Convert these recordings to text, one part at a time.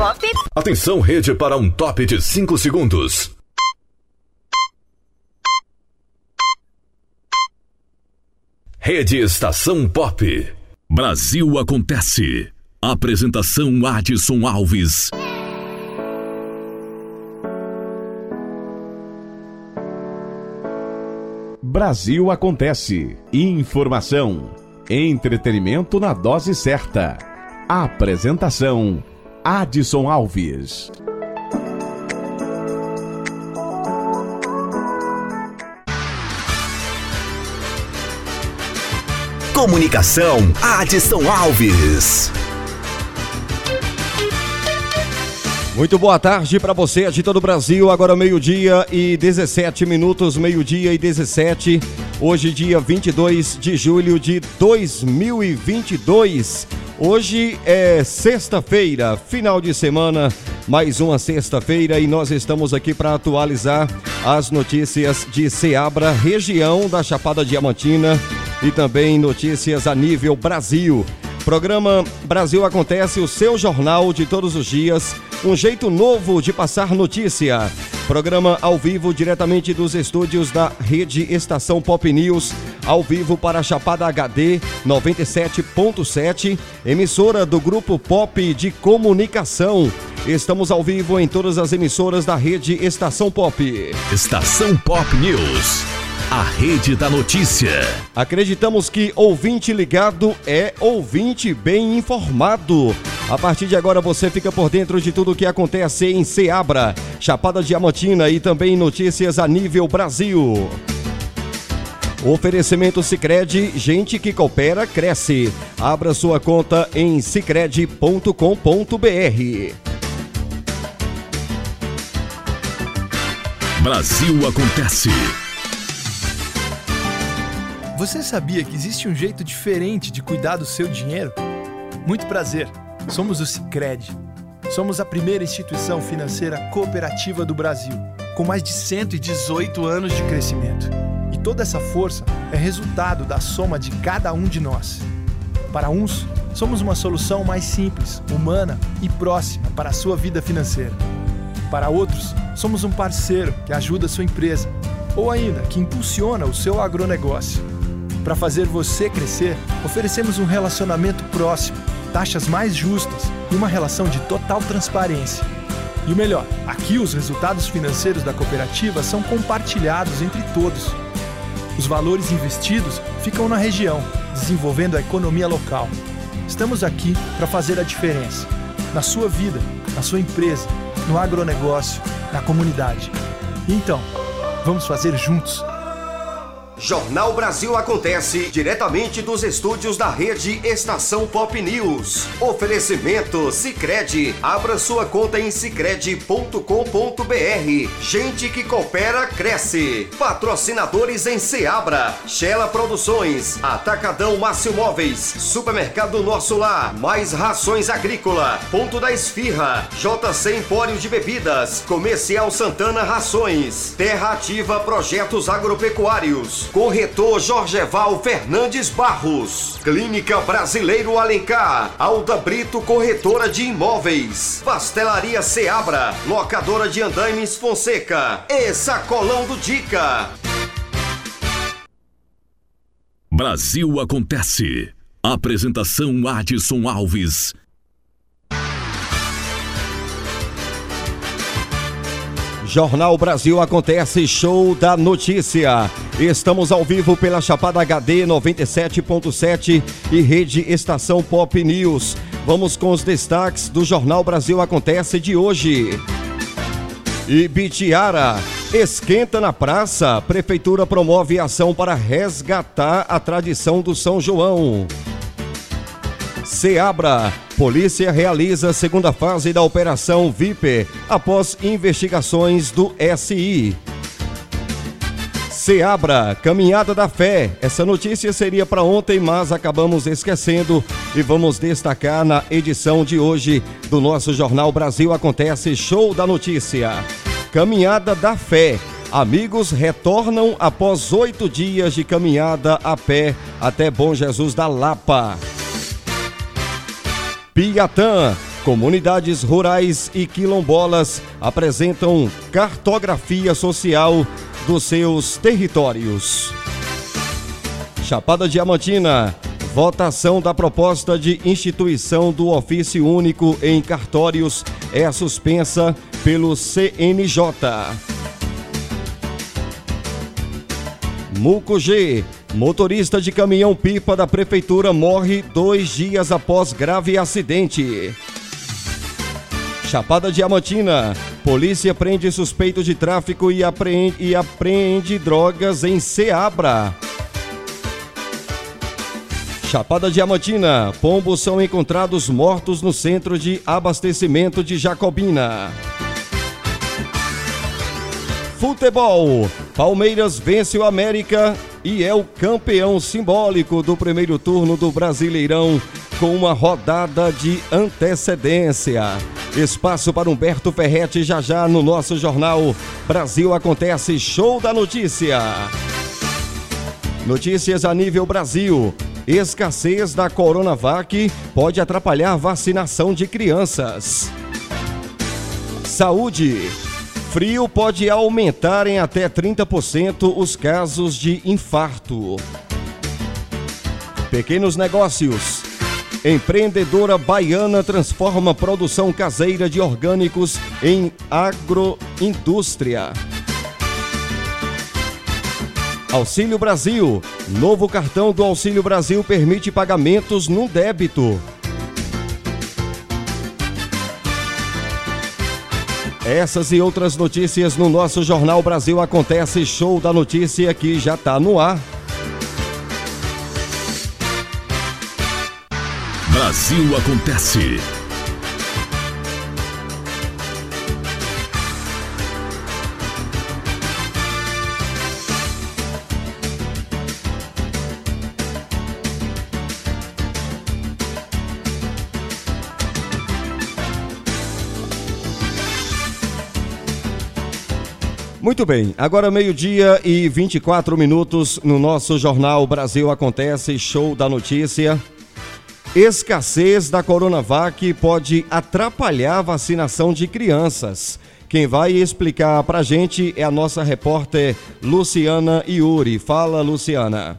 Pop. Atenção, rede, para um top de 5 segundos. Rede Estação Pop. Brasil Acontece. Apresentação Adson Alves. Brasil Acontece. Informação. Entretenimento na dose certa. Apresentação Adson Alves. Comunicação Adson Alves. Muito boa tarde para você de todo o Brasil. Agora meio-dia e 17 minutos, meio-dia e 17. Hoje, dia 22 de julho de 2022. Hoje é sexta-feira, final de semana, mais uma sexta-feira e nós estamos aqui para atualizar as notícias de Ceabra, região da Chapada Diamantina e também notícias a nível Brasil. Programa Brasil Acontece, o seu jornal de todos os dias, um jeito novo de passar notícia. Programa ao vivo diretamente dos estúdios da Rede Estação Pop News, ao vivo para Chapada HD 97.7, emissora do Grupo Pop de Comunicação. Estamos ao vivo em todas as emissoras da Rede Estação Pop. Estação Pop News. A rede da notícia. Acreditamos que ouvinte ligado é ouvinte bem informado. A partir de agora você fica por dentro de tudo o que acontece em Ceabra, Chapada Diamantina e também notícias a nível Brasil. Oferecimento Sicredi, gente que coopera cresce. Abra sua conta em sicredi.com.br. Brasil acontece. Você sabia que existe um jeito diferente de cuidar do seu dinheiro? Muito prazer. Somos o Sicredi. Somos a primeira instituição financeira cooperativa do Brasil, com mais de 118 anos de crescimento. E toda essa força é resultado da soma de cada um de nós. Para uns, somos uma solução mais simples, humana e próxima para a sua vida financeira. Para outros, somos um parceiro que ajuda a sua empresa ou ainda que impulsiona o seu agronegócio. Para fazer você crescer, oferecemos um relacionamento próximo, taxas mais justas e uma relação de total transparência. E o melhor, aqui os resultados financeiros da cooperativa são compartilhados entre todos. Os valores investidos ficam na região, desenvolvendo a economia local. Estamos aqui para fazer a diferença na sua vida, na sua empresa, no agronegócio, na comunidade. Então, vamos fazer juntos Jornal Brasil Acontece, diretamente dos estúdios da rede Estação Pop News. Oferecimento Sicredi. Abra sua conta em sicredi.com.br. Gente que coopera cresce. Patrocinadores em Seabra, Shella Produções, Atacadão Márcio Móveis, Supermercado Nosso Lar, Mais Rações Agrícola, Ponto da Esfirra, JC Empório de Bebidas, Comercial Santana Rações, Terra Ativa Projetos Agropecuários. Corretor Jorgeval Fernandes Barros. Clínica Brasileiro Alencar. Alda Brito Corretora de Imóveis. Pastelaria Seabra. Locadora de Andaimes Fonseca. E Sacolão do Dica. Brasil Acontece. Apresentação Adson Alves. Jornal Brasil Acontece, show da notícia. Estamos ao vivo pela Chapada HD 97.7 e Rede Estação Pop News. Vamos com os destaques do Jornal Brasil Acontece de hoje. Ibitiara, esquenta na praça. Prefeitura promove ação para resgatar a tradição do São João. Seabra. Polícia realiza segunda fase da Operação VIP após investigações do SI. Seabra, Caminhada da Fé. Essa notícia seria para ontem, mas acabamos esquecendo e vamos destacar na edição de hoje do nosso Jornal Brasil Acontece Show da Notícia. Caminhada da Fé. Amigos retornam após oito dias de caminhada a pé até Bom Jesus da Lapa. Piatã. Comunidades rurais e quilombolas apresentam cartografia social dos seus territórios. Chapada Diamantina, votação da proposta de instituição do ofício único em cartórios é suspensa pelo CNJ. Mucugê, motorista de caminhão-pipa da prefeitura morre dois dias após grave acidente. Chapada Diamantina, polícia prende suspeito de tráfico e apreende, e apreende drogas em Ceabra. Chapada Diamantina, pombos são encontrados mortos no centro de abastecimento de Jacobina. Futebol, Palmeiras vence o América e é o campeão simbólico do primeiro turno do Brasileirão com uma rodada de antecedência. Espaço para Humberto Ferretti já já no nosso jornal Brasil Acontece Show da Notícia. Notícias a nível Brasil. Escassez da Coronavac pode atrapalhar vacinação de crianças. Saúde. Frio pode aumentar em até 30% os casos de infarto. Pequenos negócios. Empreendedora baiana transforma produção caseira de orgânicos em agroindústria. Auxílio Brasil. Novo cartão do Auxílio Brasil permite pagamentos no débito. Essas e outras notícias no nosso Jornal Brasil Acontece Show da Notícia que já está no ar. Brasil Acontece. Muito bem, agora meio-dia e 24 minutos no nosso jornal Brasil Acontece, show da notícia. Escassez da Coronavac pode atrapalhar a vacinação de crianças. Quem vai explicar pra gente é a nossa repórter Luciana Iuri. Fala, Luciana.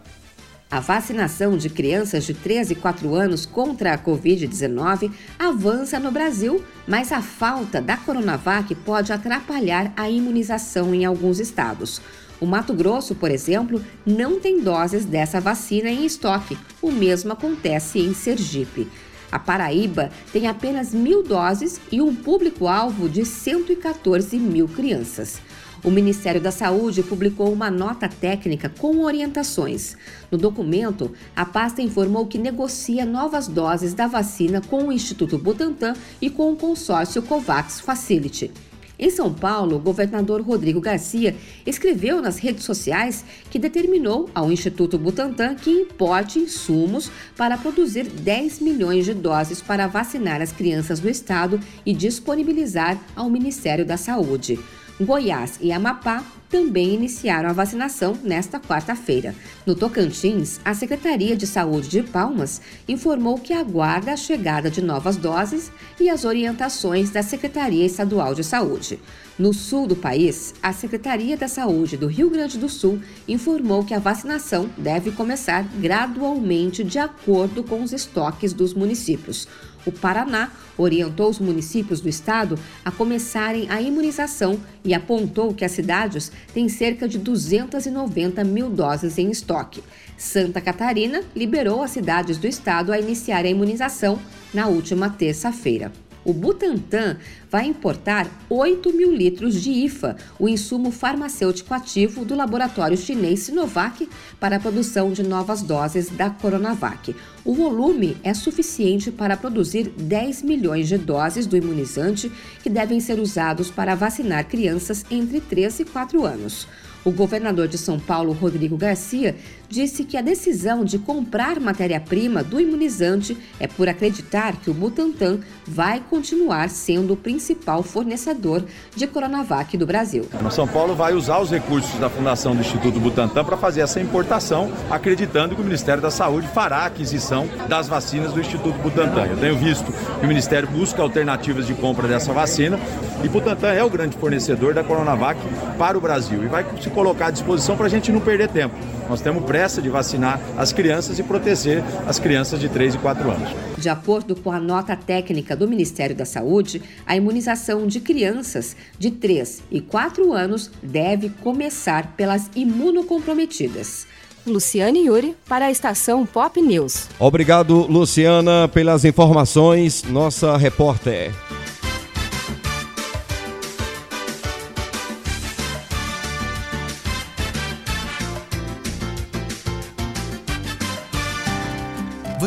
A vacinação de crianças de 3 e 4 anos contra a Covid-19 avança no Brasil, mas a falta da Coronavac pode atrapalhar a imunização em alguns estados. O Mato Grosso, por exemplo, não tem doses dessa vacina em estoque. O mesmo acontece em Sergipe. A Paraíba tem apenas mil doses e um público-alvo de 114 mil crianças o Ministério da Saúde publicou uma nota técnica com orientações. No documento, a pasta informou que negocia novas doses da vacina com o Instituto Butantan e com o consórcio COVAX Facility. Em São Paulo, o governador Rodrigo Garcia escreveu nas redes sociais que determinou ao Instituto Butantan que importe insumos para produzir 10 milhões de doses para vacinar as crianças do estado e disponibilizar ao Ministério da Saúde. Goiás e Amapá também iniciaram a vacinação nesta quarta-feira. No Tocantins, a Secretaria de Saúde de Palmas informou que aguarda a chegada de novas doses e as orientações da Secretaria Estadual de Saúde. No sul do país, a Secretaria da Saúde do Rio Grande do Sul informou que a vacinação deve começar gradualmente de acordo com os estoques dos municípios. O Paraná orientou os municípios do estado a começarem a imunização e apontou que as cidades têm cerca de 290 mil doses em estoque. Santa Catarina liberou as cidades do estado a iniciar a imunização na última terça-feira. O Butantan vai importar 8 mil litros de IFA, o insumo farmacêutico ativo do laboratório chinês Sinovac, para a produção de novas doses da Coronavac. O volume é suficiente para produzir 10 milhões de doses do imunizante que devem ser usados para vacinar crianças entre 3 e 4 anos. O governador de São Paulo, Rodrigo Garcia, disse que a decisão de comprar matéria-prima do imunizante é por acreditar que o Butantan vai continuar sendo o principal fornecedor de Coronavac do Brasil. São Paulo vai usar os recursos da Fundação do Instituto Butantan para fazer essa importação, acreditando que o Ministério da Saúde fará a aquisição das vacinas do Instituto Butantan. Eu tenho visto que o Ministério busca alternativas de compra dessa vacina e Butantan é o grande fornecedor da Coronavac para o Brasil e vai colocar à disposição para a gente não perder tempo. Nós temos pressa de vacinar as crianças e proteger as crianças de 3 e 4 anos. De acordo com a nota técnica do Ministério da Saúde, a imunização de crianças de 3 e 4 anos deve começar pelas imunocomprometidas. Luciane Yuri, para a estação Pop News. Obrigado, Luciana, pelas informações, nossa repórter.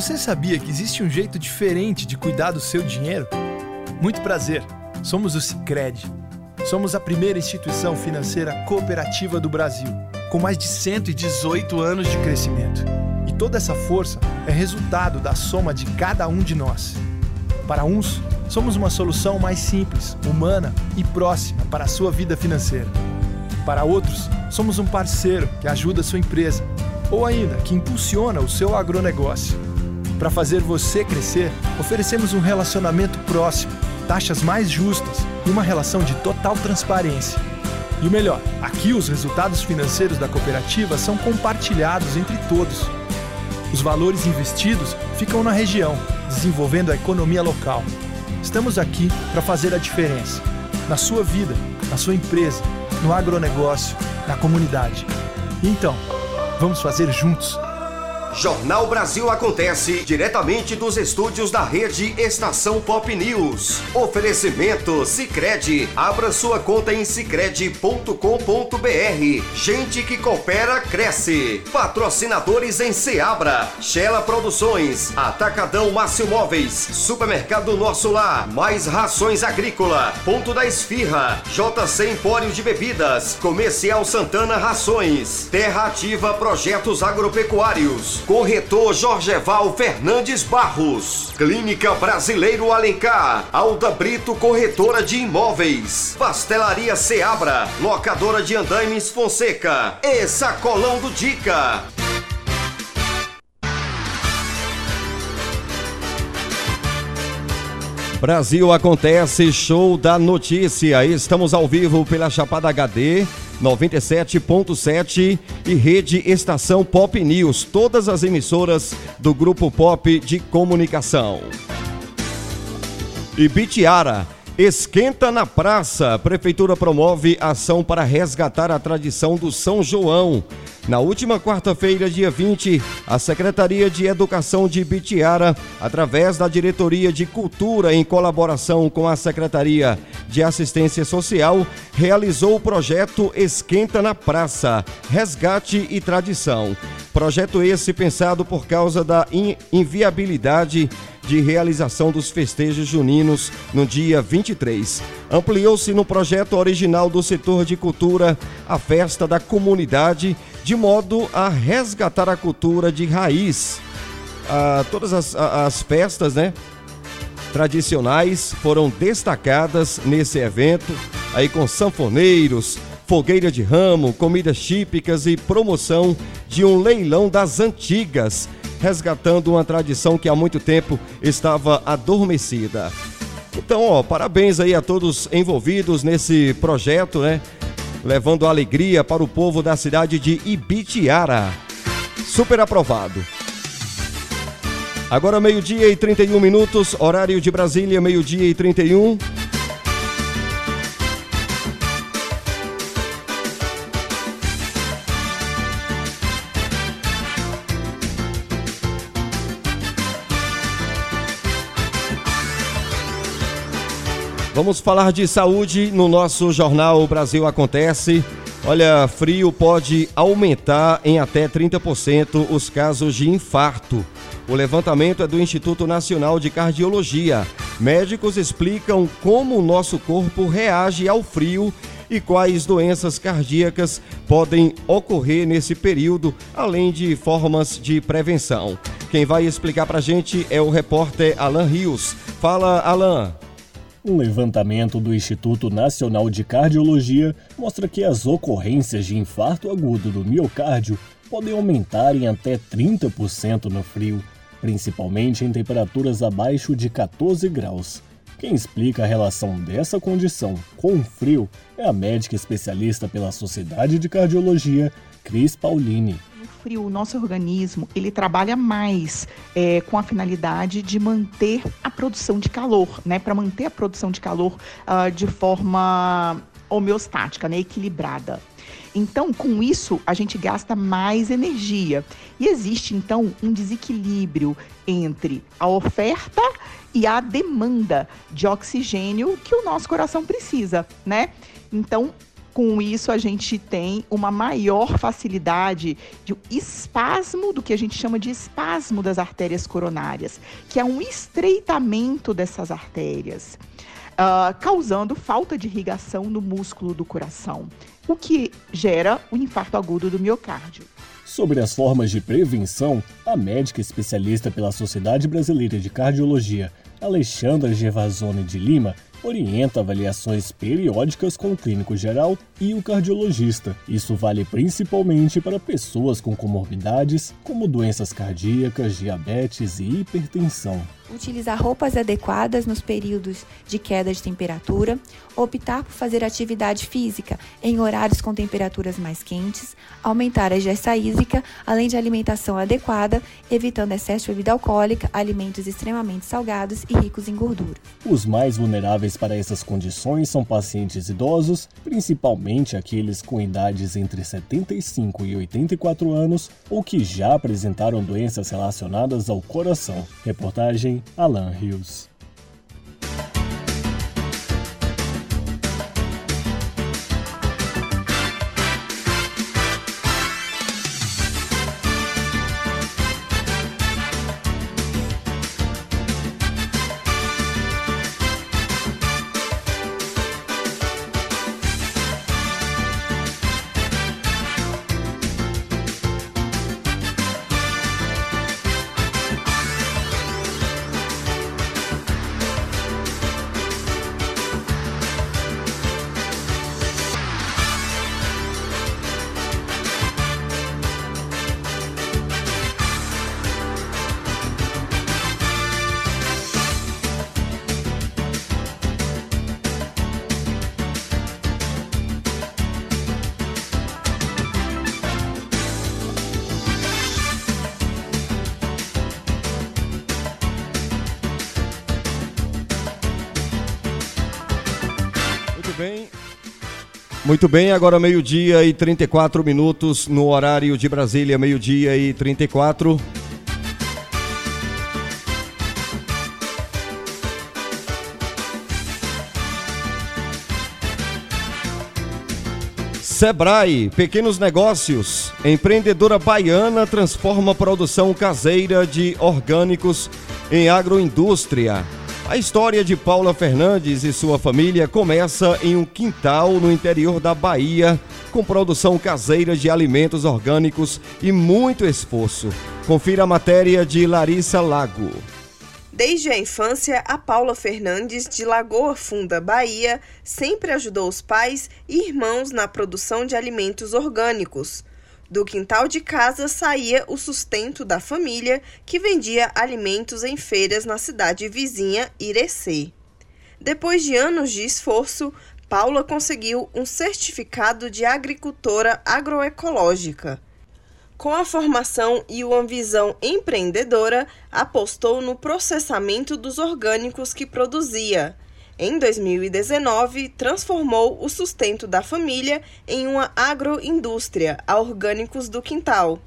Você sabia que existe um jeito diferente de cuidar do seu dinheiro? Muito prazer. Somos o Sicredi. Somos a primeira instituição financeira cooperativa do Brasil, com mais de 118 anos de crescimento. E toda essa força é resultado da soma de cada um de nós. Para uns, somos uma solução mais simples, humana e próxima para a sua vida financeira. Para outros, somos um parceiro que ajuda a sua empresa ou ainda que impulsiona o seu agronegócio. Para fazer você crescer, oferecemos um relacionamento próximo, taxas mais justas e uma relação de total transparência. E o melhor, aqui os resultados financeiros da cooperativa são compartilhados entre todos. Os valores investidos ficam na região, desenvolvendo a economia local. Estamos aqui para fazer a diferença na sua vida, na sua empresa, no agronegócio, na comunidade. Então, vamos fazer juntos Jornal Brasil Acontece, diretamente dos estúdios da rede Estação Pop News. Oferecimento Sicredi. Abra sua conta em sicredi.com.br. Gente que coopera cresce. Patrocinadores em Seabra, Shella Produções, Atacadão Márcio Móveis, Supermercado Nosso Lar, Mais Rações Agrícola, Ponto da Esfirra, JC Empório de Bebidas, Comercial Santana Rações, Terra Ativa Projetos Agropecuários. Corretor Jorgeval Fernandes Barros. Clínica Brasileiro Alencar. Alda Brito Corretora de Imóveis. Pastelaria Seabra. Locadora de Andaimes Fonseca. E Sacolão do Dica. Brasil acontece, show da notícia. Estamos ao vivo pela Chapada HD 97.7 e Rede Estação Pop News, todas as emissoras do Grupo Pop de Comunicação. Ibitiara Esquenta na praça. Prefeitura promove ação para resgatar a tradição do São João. Na última quarta-feira, dia 20, a Secretaria de Educação de Bitiara, através da Diretoria de Cultura, em colaboração com a Secretaria de Assistência Social, realizou o projeto Esquenta na Praça, Resgate e Tradição. Projeto esse pensado por causa da inviabilidade de realização dos festejos juninos no dia 23. Ampliou-se no projeto original do setor de cultura a festa da comunidade de modo a resgatar a cultura de raiz. Ah, todas as, as festas, né? Tradicionais foram destacadas nesse evento, aí com sanfoneiros, fogueira de ramo, comidas típicas e promoção de um leilão das antigas, resgatando uma tradição que há muito tempo estava adormecida. Então, ó, parabéns aí a todos envolvidos nesse projeto, né? levando alegria para o povo da cidade de Ibitiara. Super aprovado. Agora meio-dia e 31 minutos, horário de Brasília, meio-dia e 31. Vamos falar de saúde no nosso jornal Brasil Acontece. Olha, frio pode aumentar em até 30% os casos de infarto. O levantamento é do Instituto Nacional de Cardiologia. Médicos explicam como o nosso corpo reage ao frio e quais doenças cardíacas podem ocorrer nesse período, além de formas de prevenção. Quem vai explicar para a gente é o repórter Alan Rios. Fala, Alan. Um levantamento do Instituto Nacional de Cardiologia mostra que as ocorrências de infarto agudo do miocárdio podem aumentar em até 30% no frio, principalmente em temperaturas abaixo de 14 graus. Quem explica a relação dessa condição com o frio é a médica especialista pela Sociedade de Cardiologia, Cris Paulini frio, o nosso organismo ele trabalha mais é, com a finalidade de manter a produção de calor, né? Para manter a produção de calor uh, de forma homeostática, né? Equilibrada. Então, com isso, a gente gasta mais energia. E existe, então, um desequilíbrio entre a oferta e a demanda de oxigênio que o nosso coração precisa, né? Então, com isso, a gente tem uma maior facilidade de espasmo, do que a gente chama de espasmo das artérias coronárias, que é um estreitamento dessas artérias, uh, causando falta de irrigação no músculo do coração, o que gera o infarto agudo do miocárdio. Sobre as formas de prevenção, a médica especialista pela Sociedade Brasileira de Cardiologia, Alexandra Gervasoni de Lima, orienta avaliações periódicas com o clínico geral e o cardiologista. Isso vale principalmente para pessoas com comorbidades, como doenças cardíacas, diabetes e hipertensão utilizar roupas adequadas nos períodos de queda de temperatura, optar por fazer atividade física em horários com temperaturas mais quentes, aumentar a ingesta hídrica, além de alimentação adequada, evitando excesso de bebida alcoólica, alimentos extremamente salgados e ricos em gordura. Os mais vulneráveis para essas condições são pacientes idosos, principalmente aqueles com idades entre 75 e 84 anos ou que já apresentaram doenças relacionadas ao coração. Reportagem Alan Rios. Muito bem, agora meio-dia e 34 minutos no horário de Brasília, meio-dia e 34. Sebrae, pequenos negócios. Empreendedora baiana transforma produção caseira de orgânicos em agroindústria. A história de Paula Fernandes e sua família começa em um quintal no interior da Bahia, com produção caseira de alimentos orgânicos e muito esforço. Confira a matéria de Larissa Lago. Desde a infância, a Paula Fernandes, de Lagoa Funda, Bahia, sempre ajudou os pais e irmãos na produção de alimentos orgânicos. Do quintal de casa saía o sustento da família, que vendia alimentos em feiras na cidade vizinha Irecê. Depois de anos de esforço, Paula conseguiu um certificado de agricultora agroecológica. Com a formação e uma visão empreendedora, apostou no processamento dos orgânicos que produzia em 2019, transformou o sustento da família em uma agroindústria a orgânicos do quintal.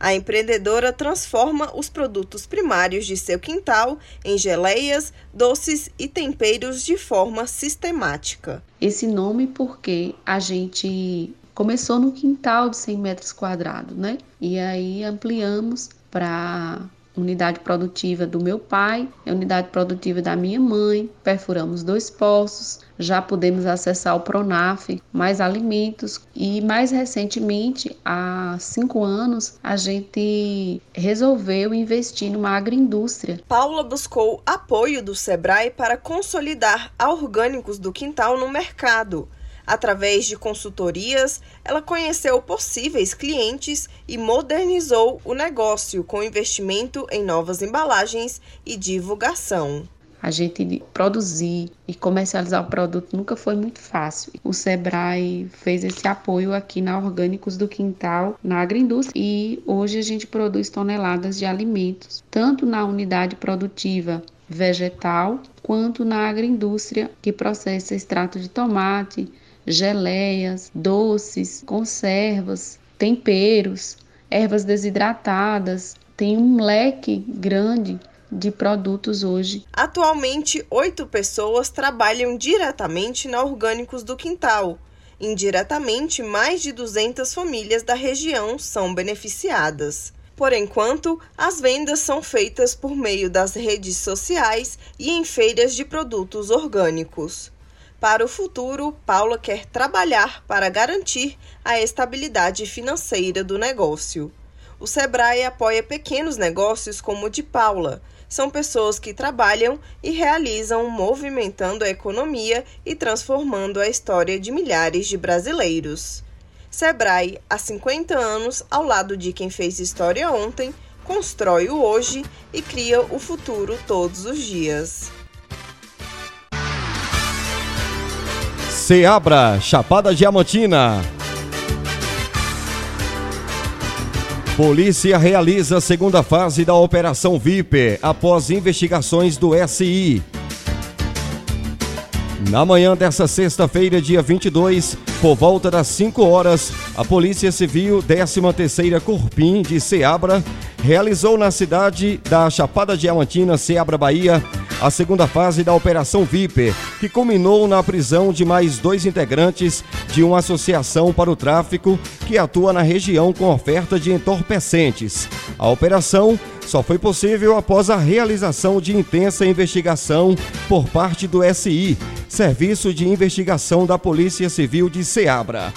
A empreendedora transforma os produtos primários de seu quintal em geleias, doces e temperos de forma sistemática. Esse nome porque a gente começou no quintal de 100 metros quadrados, né? E aí ampliamos para unidade produtiva do meu pai, é unidade produtiva da minha mãe. Perfuramos dois poços, já podemos acessar o Pronaf, mais alimentos e mais recentemente, há cinco anos, a gente resolveu investir numa agroindústria. Paula buscou apoio do Sebrae para consolidar orgânicos do quintal no mercado. Através de consultorias, ela conheceu possíveis clientes e modernizou o negócio com investimento em novas embalagens e divulgação. A gente produzir e comercializar o produto nunca foi muito fácil. O Sebrae fez esse apoio aqui na Orgânicos do Quintal, na agroindústria, e hoje a gente produz toneladas de alimentos, tanto na unidade produtiva vegetal, quanto na agroindústria, que processa extrato de tomate, geleias, doces, conservas, temperos, ervas desidratadas. Tem um leque grande de produtos hoje. Atualmente, oito pessoas trabalham diretamente na Orgânicos do Quintal. Indiretamente, mais de 200 famílias da região são beneficiadas. Por enquanto, as vendas são feitas por meio das redes sociais e em feiras de produtos orgânicos. Para o futuro, Paula quer trabalhar para garantir a estabilidade financeira do negócio. O Sebrae apoia pequenos negócios como o de Paula, são pessoas que trabalham e realizam movimentando a economia e transformando a história de milhares de brasileiros. Sebrae, há 50 anos, ao lado de quem fez história ontem, constrói o hoje e cria o futuro todos os dias. Seabra, Chapada Diamantina. Polícia realiza a segunda fase da Operação VIP após investigações do SI. Na manhã dessa sexta-feira, dia 22, por volta das 5 horas, a Polícia Civil 13ª Corpim de Ceabra realizou na cidade da Chapada Diamantina, Ceabra, Bahia, a segunda fase da Operação VIP, que culminou na prisão de mais dois integrantes de uma associação para o tráfico que atua na região com oferta de entorpecentes. A operação só foi possível após a realização de intensa investigação por parte do SI, Serviço de Investigação da Polícia Civil de Ceabra.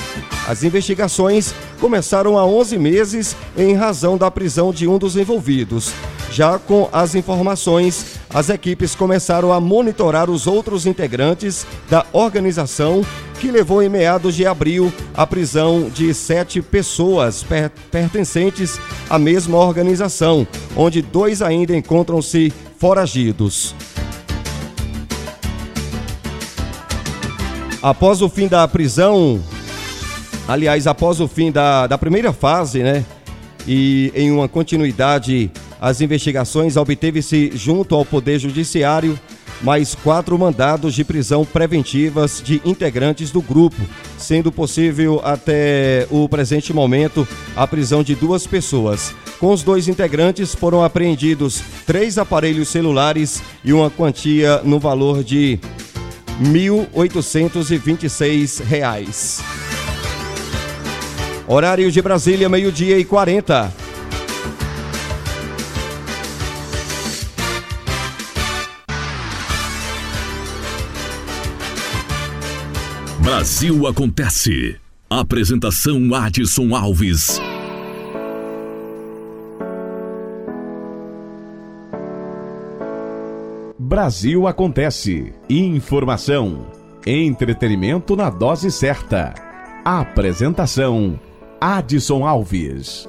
As investigações começaram há 11 meses em razão da prisão de um dos envolvidos. Já com as informações, as equipes começaram a monitorar os outros integrantes da organização, que levou em meados de abril a prisão de sete pessoas per pertencentes à mesma organização, onde dois ainda encontram-se foragidos. Após o fim da prisão, aliás, após o fim da, da primeira fase, né? E em uma continuidade as investigações, obteve-se junto ao Poder Judiciário mais quatro mandados de prisão preventivas de integrantes do grupo, sendo possível até o presente momento a prisão de duas pessoas. Com os dois integrantes foram apreendidos três aparelhos celulares e uma quantia no valor de R$ 1.826. Horário de Brasília, meio-dia e 40. Brasil Acontece. Apresentação Adson Alves. Brasil Acontece. Informação. Entretenimento na dose certa. Apresentação Adson Alves.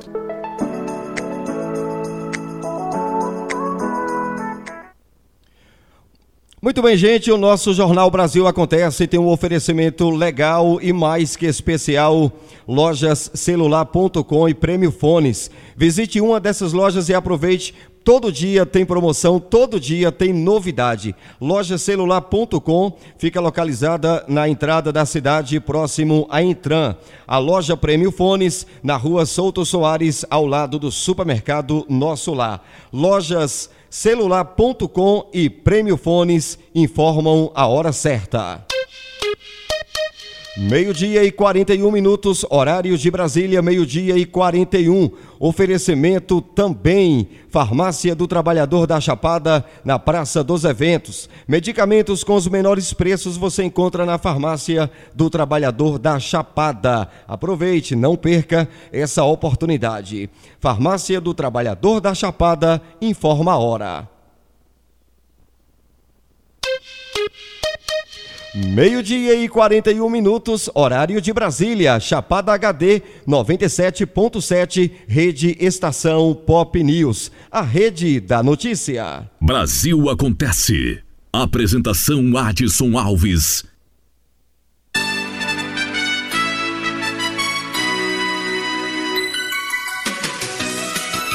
Muito bem, gente, o nosso Jornal Brasil Acontece tem um oferecimento legal e mais que especial, lojascelular.com e Prêmio Fones. Visite uma dessas lojas e aproveite Todo dia tem promoção, todo dia tem novidade. Lojacelular.com fica localizada na entrada da cidade, próximo a Intran. A loja Prêmio Fones, na rua Souto Soares, ao lado do supermercado Nosso Lar. Lojas Celular.com e Prêmio Fones informam a hora certa. Meio-dia e 41 minutos, horários de Brasília, meio-dia e 41. Oferecimento também, Farmácia do Trabalhador da Chapada, na Praça dos Eventos. Medicamentos com os menores preços você encontra na Farmácia do Trabalhador da Chapada. Aproveite, não perca essa oportunidade. Farmácia do Trabalhador da Chapada, informa a hora. Meio-dia e 41 minutos, horário de Brasília, Chapada HD 97.7, Rede Estação Pop News, a rede da notícia. Brasil acontece. Apresentação Adson Alves.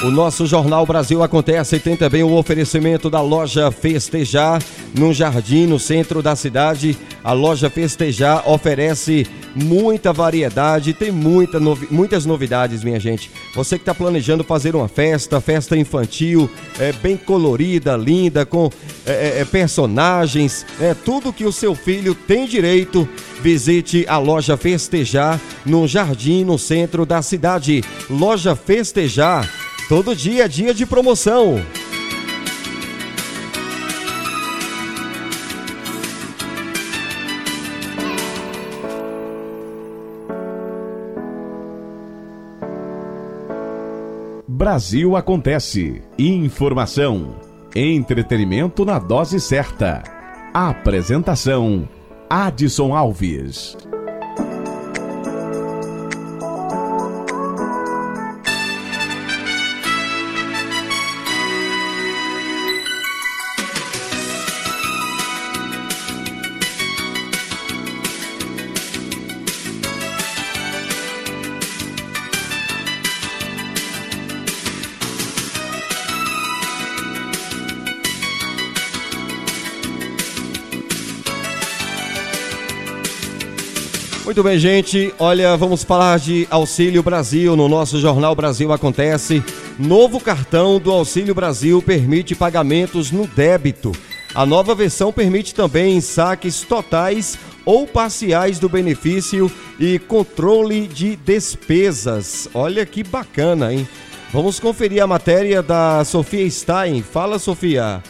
O nosso Jornal Brasil acontece e tem também o oferecimento da loja Festejar, no Jardim, no centro da cidade. A loja Festejar oferece muita variedade, tem muita novi muitas novidades, minha gente. Você que está planejando fazer uma festa, festa infantil, é bem colorida, linda, com é, é, é, personagens, é tudo que o seu filho tem direito. Visite a loja Festejar, no Jardim, no centro da cidade. Loja Festejar Todo dia é dia de promoção. Brasil acontece. Informação, entretenimento na dose certa. Apresentação: Adson Alves. Muito bem, gente. Olha, vamos falar de Auxílio Brasil no nosso Jornal Brasil Acontece. Novo cartão do Auxílio Brasil permite pagamentos no débito. A nova versão permite também saques totais ou parciais do benefício e controle de despesas. Olha que bacana, hein? Vamos conferir a matéria da Sofia Stein. Fala, Sofia.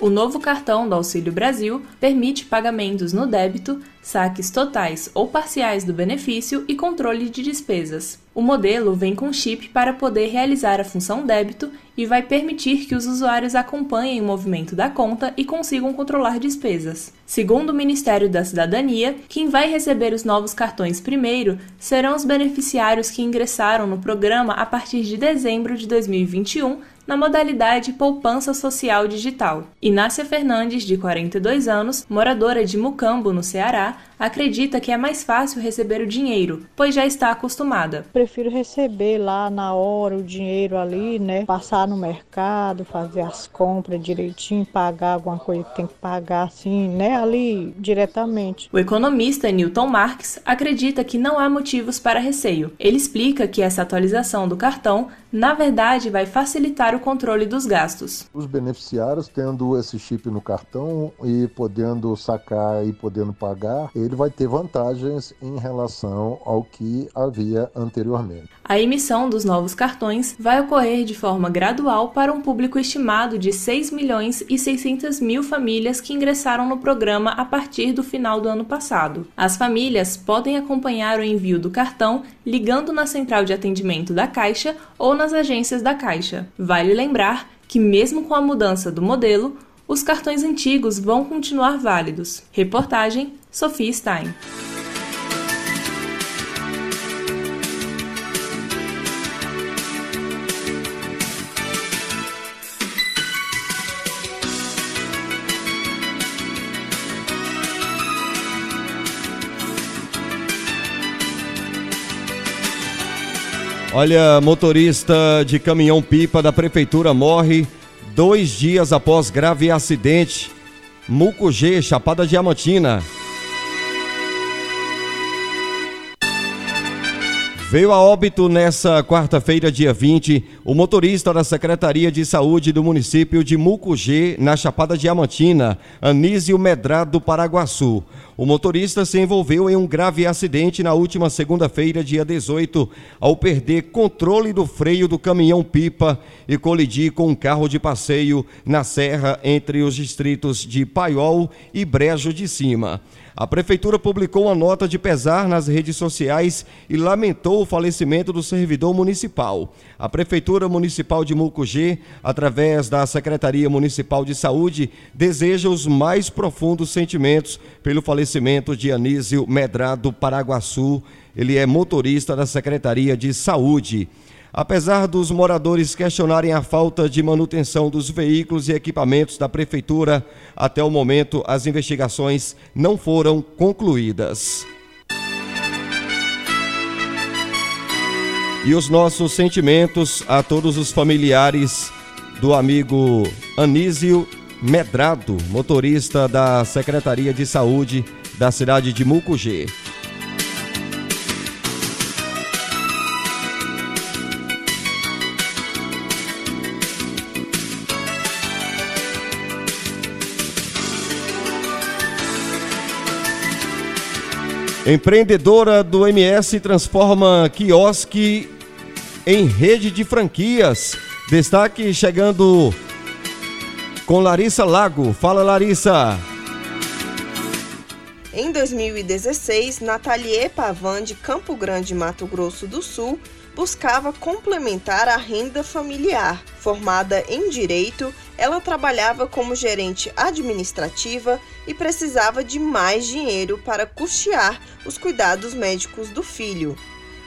O novo cartão do Auxílio Brasil permite pagamentos no débito, saques totais ou parciais do benefício e controle de despesas. O modelo vem com chip para poder realizar a função débito e vai permitir que os usuários acompanhem o movimento da conta e consigam controlar despesas. Segundo o Ministério da Cidadania, quem vai receber os novos cartões primeiro serão os beneficiários que ingressaram no programa a partir de dezembro de 2021 na modalidade Poupança Social Digital. Inácia Fernandes, de 42 anos, moradora de Mucambo, no Ceará, acredita que é mais fácil receber o dinheiro, pois já está acostumada. Prefiro receber lá na hora o dinheiro ali, né? Passar no mercado, fazer as compras direitinho, pagar alguma coisa que tem que pagar assim, né? Ali diretamente. O economista Newton Marx acredita que não há motivos para receio. Ele explica que essa atualização do cartão, na verdade, vai facilitar o controle dos gastos. Os beneficiários tendo esse chip no cartão e podendo sacar e podendo pagar, ele vai ter vantagens em relação ao que havia anteriormente. A emissão dos novos cartões vai ocorrer de forma gradual para um público estimado de 6 milhões e 600 mil famílias que ingressaram no programa a partir do final do ano passado. As famílias podem acompanhar o envio do cartão ligando na central de atendimento da Caixa ou nas agências da Caixa. Vale lembrar que, mesmo com a mudança do modelo, os cartões antigos vão continuar válidos. Reportagem Sophie Stein. Olha, motorista de caminhão-pipa da prefeitura morre dois dias após grave acidente. Mucugê, Chapada Diamantina. Veio a óbito nessa quarta-feira, dia 20, o motorista da Secretaria de Saúde do município de Mucugê, na Chapada Diamantina, Anísio Medrado Paraguaçu. O motorista se envolveu em um grave acidente na última segunda-feira, dia 18, ao perder controle do freio do caminhão-pipa e colidir com um carro de passeio na serra entre os distritos de Paiol e Brejo de Cima. A prefeitura publicou uma nota de pesar nas redes sociais e lamentou o falecimento do servidor municipal. A prefeitura municipal de Mucugê, através da Secretaria Municipal de Saúde, deseja os mais profundos sentimentos pelo falecimento de Anísio Medrado Paraguaçu. Ele é motorista da Secretaria de Saúde. Apesar dos moradores questionarem a falta de manutenção dos veículos e equipamentos da prefeitura, até o momento as investigações não foram concluídas. E os nossos sentimentos a todos os familiares do amigo Anísio Medrado, motorista da Secretaria de Saúde da cidade de Mucugê. Empreendedora do MS transforma quiosque em rede de franquias. Destaque chegando com Larissa Lago. Fala, Larissa. Em 2016, Nathalie Pavan, de Campo Grande, Mato Grosso do Sul, buscava complementar a renda familiar. Formada em direito, ela trabalhava como gerente administrativa e precisava de mais dinheiro para custear os cuidados médicos do filho.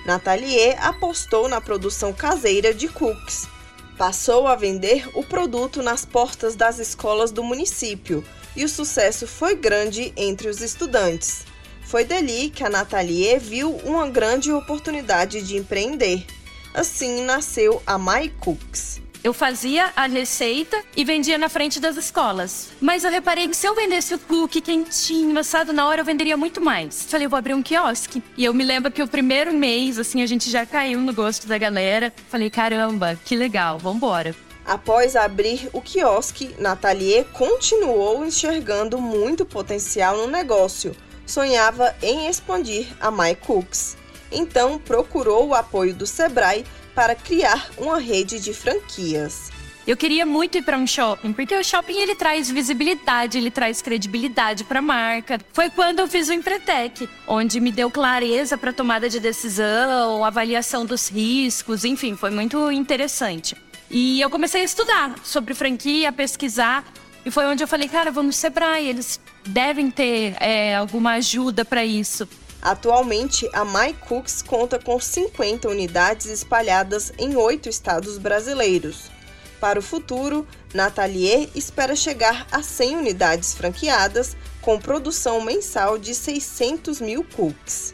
Nathalie apostou na produção caseira de cookies. Passou a vender o produto nas portas das escolas do município e o sucesso foi grande entre os estudantes. Foi dali que a Nathalie viu uma grande oportunidade de empreender. Assim nasceu a My Cooks. Eu fazia a receita e vendia na frente das escolas. Mas eu reparei que se eu vendesse o cookie quentinho, assado na hora, eu venderia muito mais. Falei, eu vou abrir um quiosque. E eu me lembro que o primeiro mês, assim, a gente já caiu no gosto da galera. Falei, caramba, que legal, vambora. Após abrir o quiosque, Nathalie continuou enxergando muito potencial no negócio sonhava em expandir a My Cooks. Então procurou o apoio do Sebrae para criar uma rede de franquias. Eu queria muito ir para um shopping, porque o shopping ele traz visibilidade, ele traz credibilidade para a marca. Foi quando eu fiz o Empretec, onde me deu clareza para tomada de decisão, avaliação dos riscos, enfim, foi muito interessante. E eu comecei a estudar sobre franquia, pesquisar, e foi onde eu falei, cara, vamos Sebrae, eles devem ter é, alguma ajuda para isso. Atualmente, a My Cooks conta com 50 unidades espalhadas em oito estados brasileiros. Para o futuro, Nathalie espera chegar a 100 unidades franqueadas, com produção mensal de 600 mil cookies.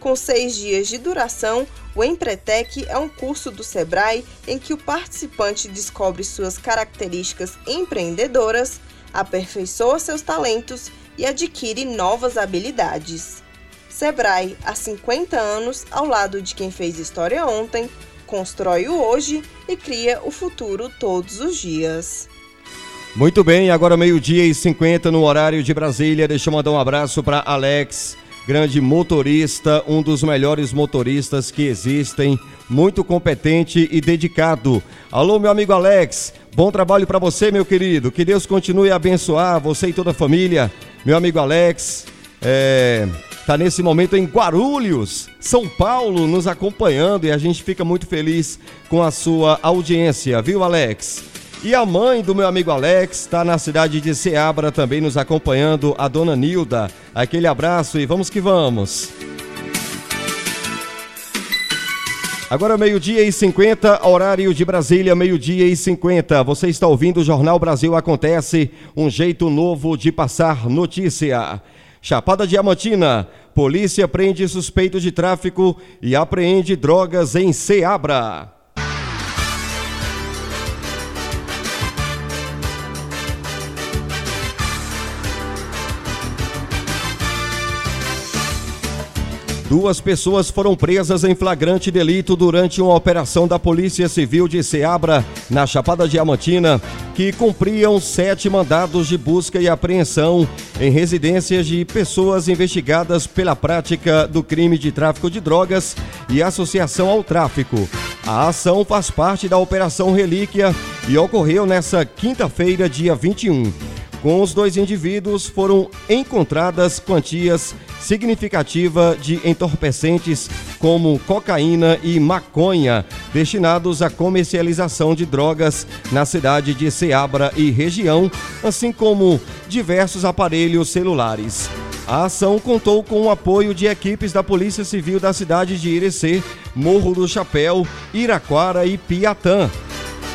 Com seis dias de duração, o Empretec é um curso do Sebrae em que o participante descobre suas características empreendedoras, aperfeiçoa seus talentos e adquire novas habilidades. Sebrae, há 50 anos, ao lado de quem fez história ontem, constrói o hoje e cria o futuro todos os dias. Muito bem, agora meio-dia e 50 no horário de Brasília. Deixa eu mandar um abraço para Alex, grande motorista, um dos melhores motoristas que existem, muito competente e dedicado. Alô, meu amigo Alex, bom trabalho para você, meu querido. Que Deus continue a abençoar você e toda a família. Meu amigo Alex, é, tá nesse momento em Guarulhos, São Paulo, nos acompanhando e a gente fica muito feliz com a sua audiência, viu, Alex? E a mãe do meu amigo Alex está na cidade de Ceabra também nos acompanhando, a dona Nilda. Aquele abraço e vamos que vamos. Agora meio-dia e 50, horário de Brasília, meio-dia e 50. Você está ouvindo o Jornal Brasil Acontece, um jeito novo de passar notícia. Chapada Diamantina, polícia prende suspeito de tráfico e apreende drogas em Ceabra. Duas pessoas foram presas em flagrante delito durante uma operação da Polícia Civil de Ceabra, na Chapada Diamantina, que cumpriam sete mandados de busca e apreensão em residências de pessoas investigadas pela prática do crime de tráfico de drogas e associação ao tráfico. A ação faz parte da Operação Relíquia e ocorreu nesta quinta-feira, dia 21. Com os dois indivíduos foram encontradas quantias significativas de entorpecentes como cocaína e maconha, destinados à comercialização de drogas na cidade de Ceabra e região, assim como diversos aparelhos celulares. A ação contou com o apoio de equipes da Polícia Civil da cidade de Irecê, Morro do Chapéu, Iraquara e Piatã.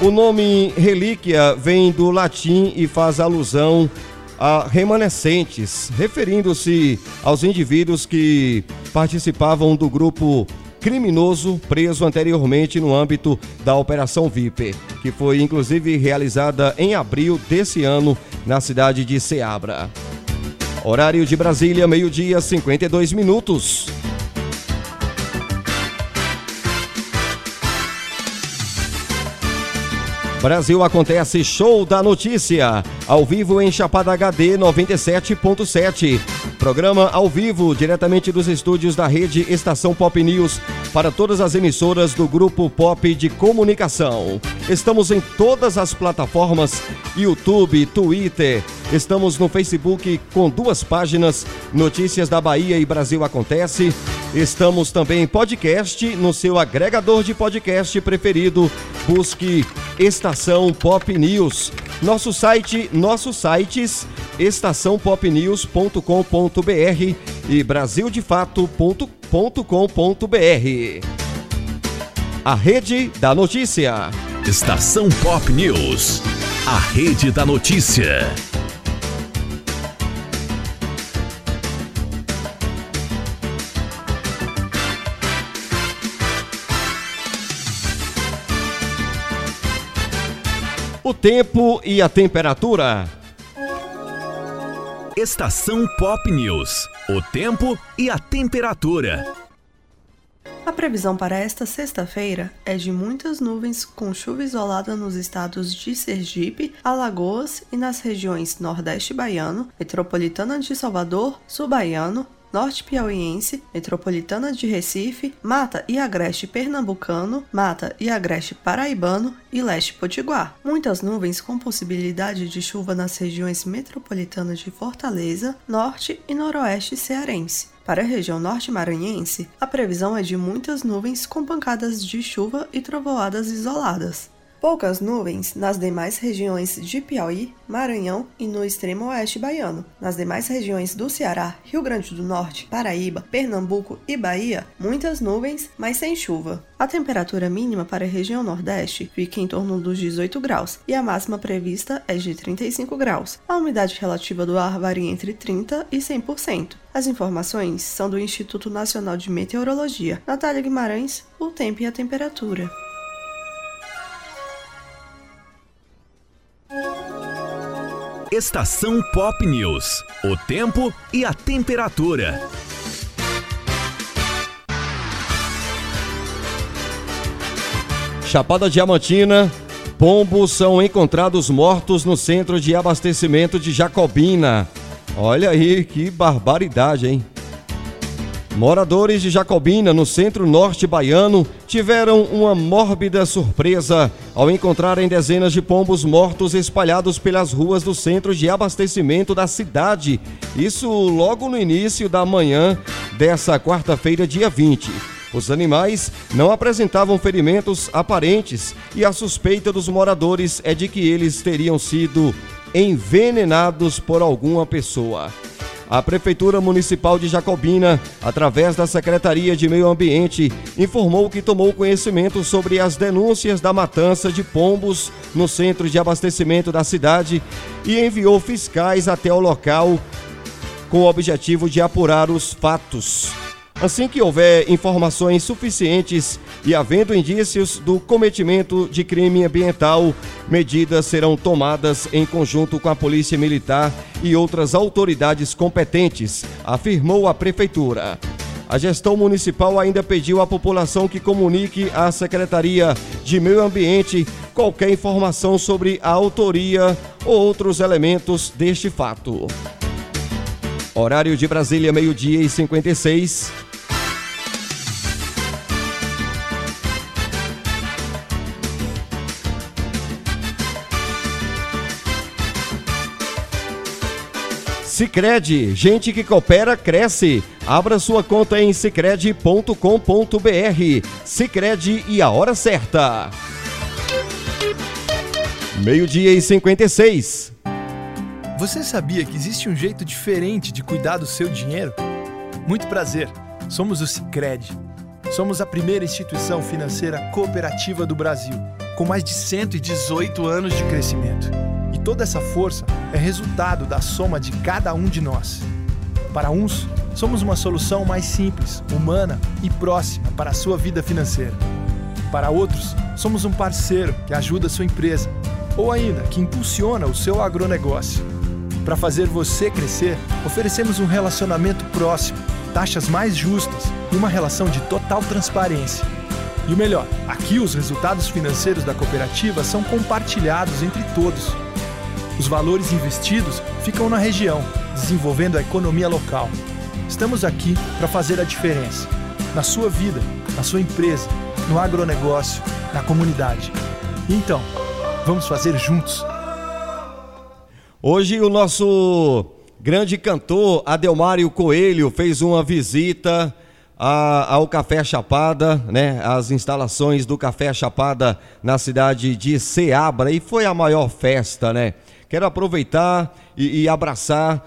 O nome relíquia vem do latim e faz alusão a remanescentes, referindo-se aos indivíduos que participavam do grupo criminoso preso anteriormente no âmbito da Operação VIP, que foi inclusive realizada em abril desse ano na cidade de Ceabra. Horário de Brasília, meio-dia, 52 minutos. Brasil acontece show da notícia, ao vivo em Chapada HD 97.7. Programa ao vivo, diretamente dos estúdios da rede Estação Pop News, para todas as emissoras do Grupo Pop de Comunicação. Estamos em todas as plataformas: YouTube, Twitter. Estamos no Facebook com duas páginas: Notícias da Bahia e Brasil Acontece. Estamos também em podcast no seu agregador de podcast preferido. Busque Estação Pop News. Nosso site, nossos sites estaçãopopnews.com.br e brasildefato.com.br. A rede da notícia. Estação Pop News. A rede da notícia. O tempo e a temperatura. Estação Pop News. O tempo e a temperatura. A previsão para esta sexta-feira é de muitas nuvens com chuva isolada nos estados de Sergipe, Alagoas e nas regiões Nordeste Baiano, Metropolitana de Salvador, Sul Baiano, Norte Piauiense, Metropolitana de Recife, Mata e Agreste Pernambucano, Mata e Agreste Paraibano e Leste Potiguar. Muitas nuvens com possibilidade de chuva nas regiões metropolitanas de Fortaleza, Norte e Noroeste Cearense. Para a região norte maranhense, a previsão é de muitas nuvens com pancadas de chuva e trovoadas isoladas. Poucas nuvens nas demais regiões de Piauí, Maranhão e no extremo oeste baiano. Nas demais regiões do Ceará, Rio Grande do Norte, Paraíba, Pernambuco e Bahia, muitas nuvens, mas sem chuva. A temperatura mínima para a região Nordeste fica em torno dos 18 graus e a máxima prevista é de 35 graus. A umidade relativa do ar varia entre 30% e 100%. As informações são do Instituto Nacional de Meteorologia. Natália Guimarães, o tempo e a temperatura. Estação Pop News. O tempo e a temperatura. Chapada Diamantina. Pombos são encontrados mortos no centro de abastecimento de Jacobina. Olha aí que barbaridade, hein? Moradores de Jacobina, no centro-norte baiano, tiveram uma mórbida surpresa ao encontrarem dezenas de pombos mortos espalhados pelas ruas do centro de abastecimento da cidade. Isso logo no início da manhã dessa quarta-feira, dia 20. Os animais não apresentavam ferimentos aparentes e a suspeita dos moradores é de que eles teriam sido envenenados por alguma pessoa. A Prefeitura Municipal de Jacobina, através da Secretaria de Meio Ambiente, informou que tomou conhecimento sobre as denúncias da matança de pombos no centro de abastecimento da cidade e enviou fiscais até o local com o objetivo de apurar os fatos. Assim que houver informações suficientes e havendo indícios do cometimento de crime ambiental, medidas serão tomadas em conjunto com a Polícia Militar e outras autoridades competentes, afirmou a Prefeitura. A gestão municipal ainda pediu à população que comunique à Secretaria de Meio Ambiente qualquer informação sobre a autoria ou outros elementos deste fato. Horário de Brasília, meio-dia e 56. Sicredi, gente que coopera cresce. Abra sua conta em sicredi.com.br. Sicredi e a hora certa. Meio-dia e 56. Você sabia que existe um jeito diferente de cuidar do seu dinheiro? Muito prazer. Somos o Sicredi. Somos a primeira instituição financeira cooperativa do Brasil, com mais de 118 anos de crescimento. Toda essa força é resultado da soma de cada um de nós. Para uns, somos uma solução mais simples, humana e próxima para a sua vida financeira. Para outros, somos um parceiro que ajuda a sua empresa ou ainda que impulsiona o seu agronegócio. Para fazer você crescer, oferecemos um relacionamento próximo, taxas mais justas e uma relação de total transparência. E o melhor, aqui os resultados financeiros da cooperativa são compartilhados entre todos. Os valores investidos ficam na região, desenvolvendo a economia local. Estamos aqui para fazer a diferença. Na sua vida, na sua empresa, no agronegócio, na comunidade. Então, vamos fazer juntos. Hoje o nosso grande cantor Adelmário Coelho fez uma visita a, ao Café Chapada, né? As instalações do Café Chapada na cidade de Ceabra e foi a maior festa, né? Quero aproveitar e, e abraçar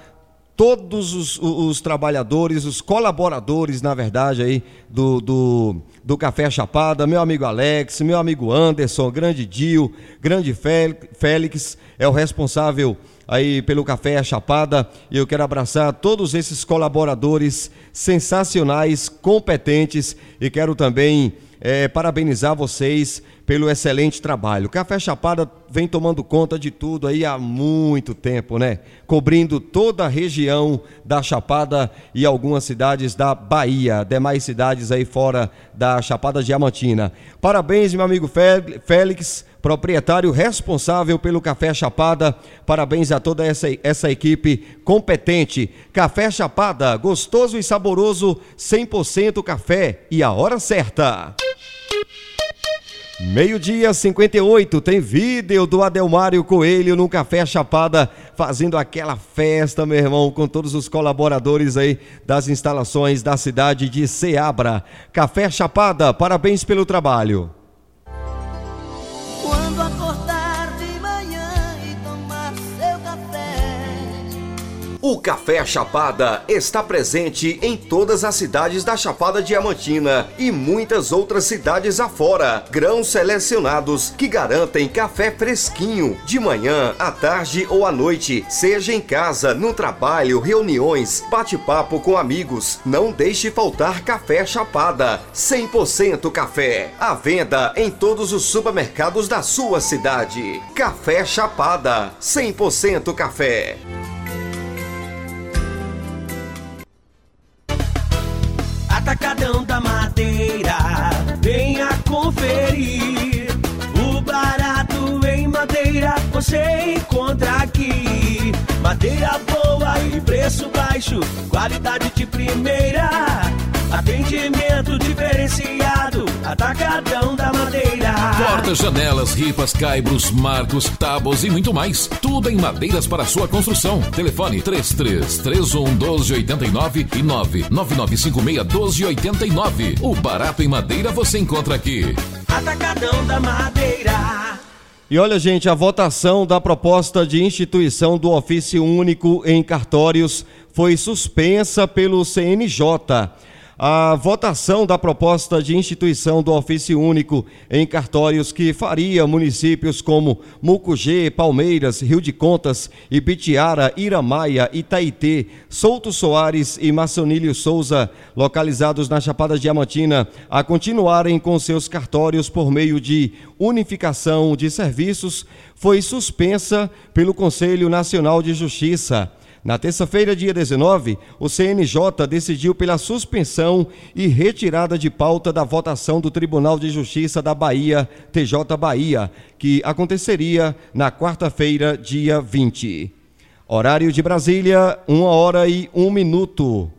todos os, os, trabalhadores, os colaboradores, na verdade, aí, do, do, do, Café Chapada, meu amigo Alex, meu amigo Anderson, grande Dio, grande Félix, é o responsável aí pelo Café Chapada, e eu quero abraçar todos esses colaboradores sensacionais, competentes, e quero também é, parabenizar vocês pelo excelente trabalho. Café Chapada vem tomando conta de tudo aí há muito tempo, né? Cobrindo toda a região da Chapada e algumas cidades da Bahia, demais cidades aí fora da Chapada Diamantina. Parabéns, meu amigo Félix, proprietário responsável pelo Café Chapada. Parabéns a toda essa, essa equipe competente. Café Chapada, gostoso e saboroso, 100% café e a hora certa. Meio-dia 58, tem vídeo do Adelmário Coelho no Café Chapada, fazendo aquela festa, meu irmão, com todos os colaboradores aí das instalações da cidade de Ceabra. Café Chapada, parabéns pelo trabalho. O Café Chapada está presente em todas as cidades da Chapada Diamantina e muitas outras cidades afora. Grãos selecionados que garantem café fresquinho de manhã, à tarde ou à noite, seja em casa, no trabalho, reuniões, bate-papo com amigos. Não deixe faltar Café Chapada. 100% café. À venda em todos os supermercados da sua cidade. Café Chapada. 100% café. Você encontra aqui. Madeira boa e preço baixo, qualidade de primeira. Atendimento diferenciado, atacadão da madeira. Portas, janelas, ripas, caibros, marcos, tábuas e muito mais. Tudo em madeiras para sua construção. Telefone 3331 1289 e 99956 1289. O barato em madeira você encontra aqui. Atacadão da madeira. E olha, gente, a votação da proposta de instituição do ofício único em cartórios foi suspensa pelo CNJ. A votação da proposta de instituição do ofício único em cartórios que faria municípios como Mucugê, Palmeiras, Rio de Contas, Ibitiara, Iramaia, Itaitê, Souto Soares e Maçonílio Souza, localizados na Chapada Diamantina, a continuarem com seus cartórios por meio de unificação de serviços, foi suspensa pelo Conselho Nacional de Justiça. Na terça-feira, dia 19, o CNJ decidiu pela suspensão e retirada de pauta da votação do Tribunal de Justiça da Bahia, TJ Bahia, que aconteceria na quarta-feira, dia 20. Horário de Brasília, uma hora e um minuto.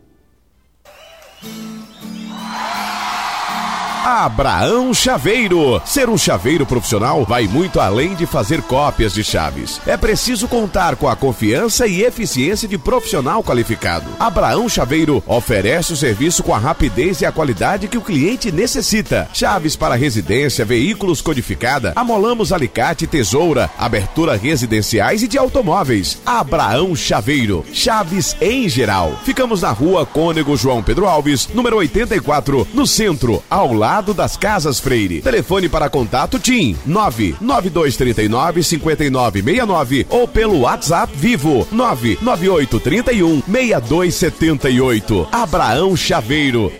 Abraão Chaveiro. Ser um chaveiro profissional vai muito além de fazer cópias de chaves. É preciso contar com a confiança e eficiência de profissional qualificado. Abraão Chaveiro oferece o serviço com a rapidez e a qualidade que o cliente necessita. Chaves para residência, veículos codificada, amolamos alicate, tesoura, abertura residenciais e de automóveis. Abraão Chaveiro. Chaves em geral. Ficamos na rua Cônego João Pedro Alves, número 84, no centro, ao lado lado das Casas Freire. Telefone para contato TIM 99239 5969 ou pelo WhatsApp Vivo 99831 6278. Abraão Chaveiro.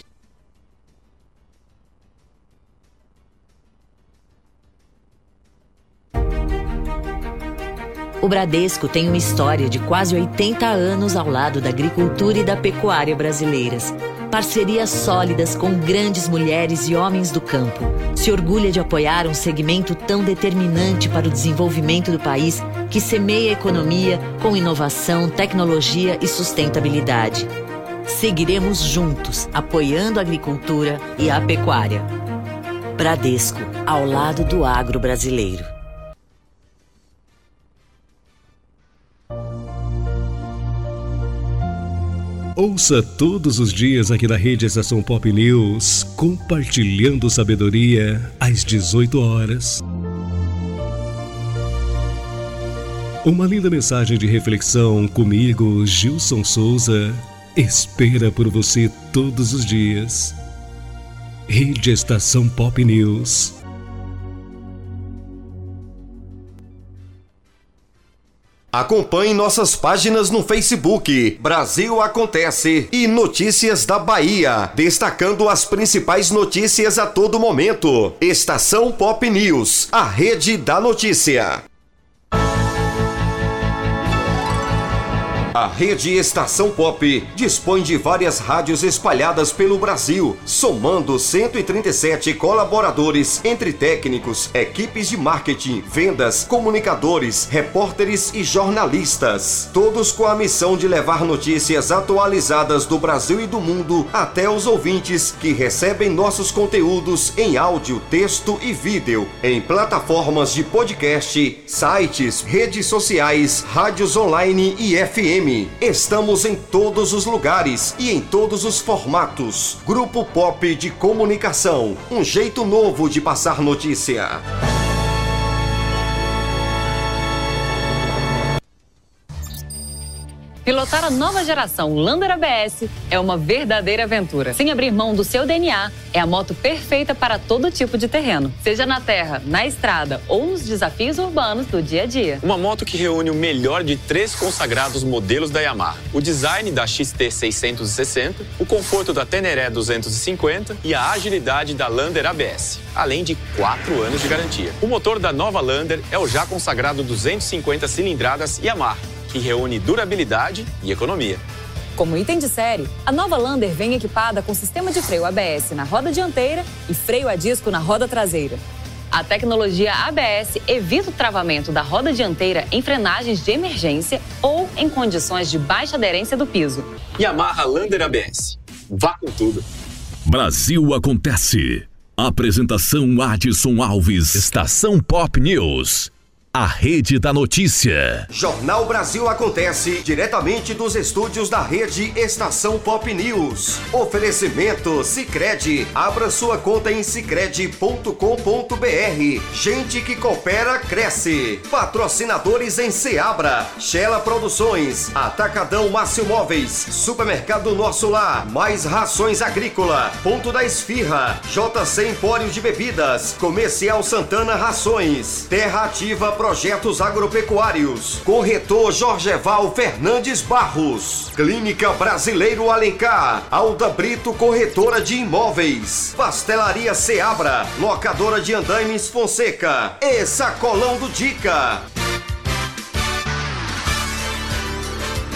O Bradesco tem uma história de quase 80 anos ao lado da agricultura e da pecuária brasileiras parcerias sólidas com grandes mulheres e homens do campo. Se orgulha de apoiar um segmento tão determinante para o desenvolvimento do país que semeia a economia com inovação, tecnologia e sustentabilidade. Seguiremos juntos, apoiando a agricultura e a pecuária. Bradesco, ao lado do agro brasileiro. Ouça todos os dias aqui na Rede Estação Pop News, compartilhando sabedoria às 18 horas. Uma linda mensagem de reflexão comigo, Gilson Souza, espera por você todos os dias. Rede Estação Pop News. Acompanhe nossas páginas no Facebook Brasil Acontece e Notícias da Bahia, destacando as principais notícias a todo momento. Estação Pop News, a rede da notícia. A rede Estação Pop dispõe de várias rádios espalhadas pelo Brasil, somando 137 colaboradores entre técnicos, equipes de marketing, vendas, comunicadores, repórteres e jornalistas. Todos com a missão de levar notícias atualizadas do Brasil e do mundo até os ouvintes que recebem nossos conteúdos em áudio, texto e vídeo, em plataformas de podcast, sites, redes sociais, rádios online e FM. Estamos em todos os lugares e em todos os formatos. Grupo Pop de Comunicação. Um jeito novo de passar notícia. Pilotar a nova geração Lander ABS é uma verdadeira aventura. Sem abrir mão do seu DNA, é a moto perfeita para todo tipo de terreno, seja na terra, na estrada ou nos desafios urbanos do dia a dia. Uma moto que reúne o melhor de três consagrados modelos da Yamaha: o design da XT 660, o conforto da Teneré 250 e a agilidade da Lander ABS, além de quatro anos de garantia. O motor da nova Lander é o já consagrado 250 cilindradas Yamaha que reúne durabilidade e economia. Como item de série, a nova Lander vem equipada com sistema de freio ABS na roda dianteira e freio a disco na roda traseira. A tecnologia ABS evita o travamento da roda dianteira em frenagens de emergência ou em condições de baixa aderência do piso. Yamaha Lander ABS. Vá com tudo. Brasil acontece. Apresentação Adson Alves. Estação Pop News. A Rede da Notícia. Jornal Brasil Acontece, diretamente dos estúdios da Rede Estação Pop News. Oferecimento Sicredi. Abra sua conta em sicredi.com.br. Gente que coopera, cresce. Patrocinadores em Seabra, Shella Produções, Atacadão Márcio Móveis, Supermercado Nosso Lar, Mais Rações Agrícola, Ponto da Esfirra, JC Empório de Bebidas, Comercial Santana Rações, Terra Ativa Projetos Agropecuários. Corretor Jorgeval Fernandes Barros. Clínica Brasileiro Alencar. Alda Brito Corretora de Imóveis. Pastelaria Seabra. Locadora de Andaimes Fonseca. E Sacolão do Dica.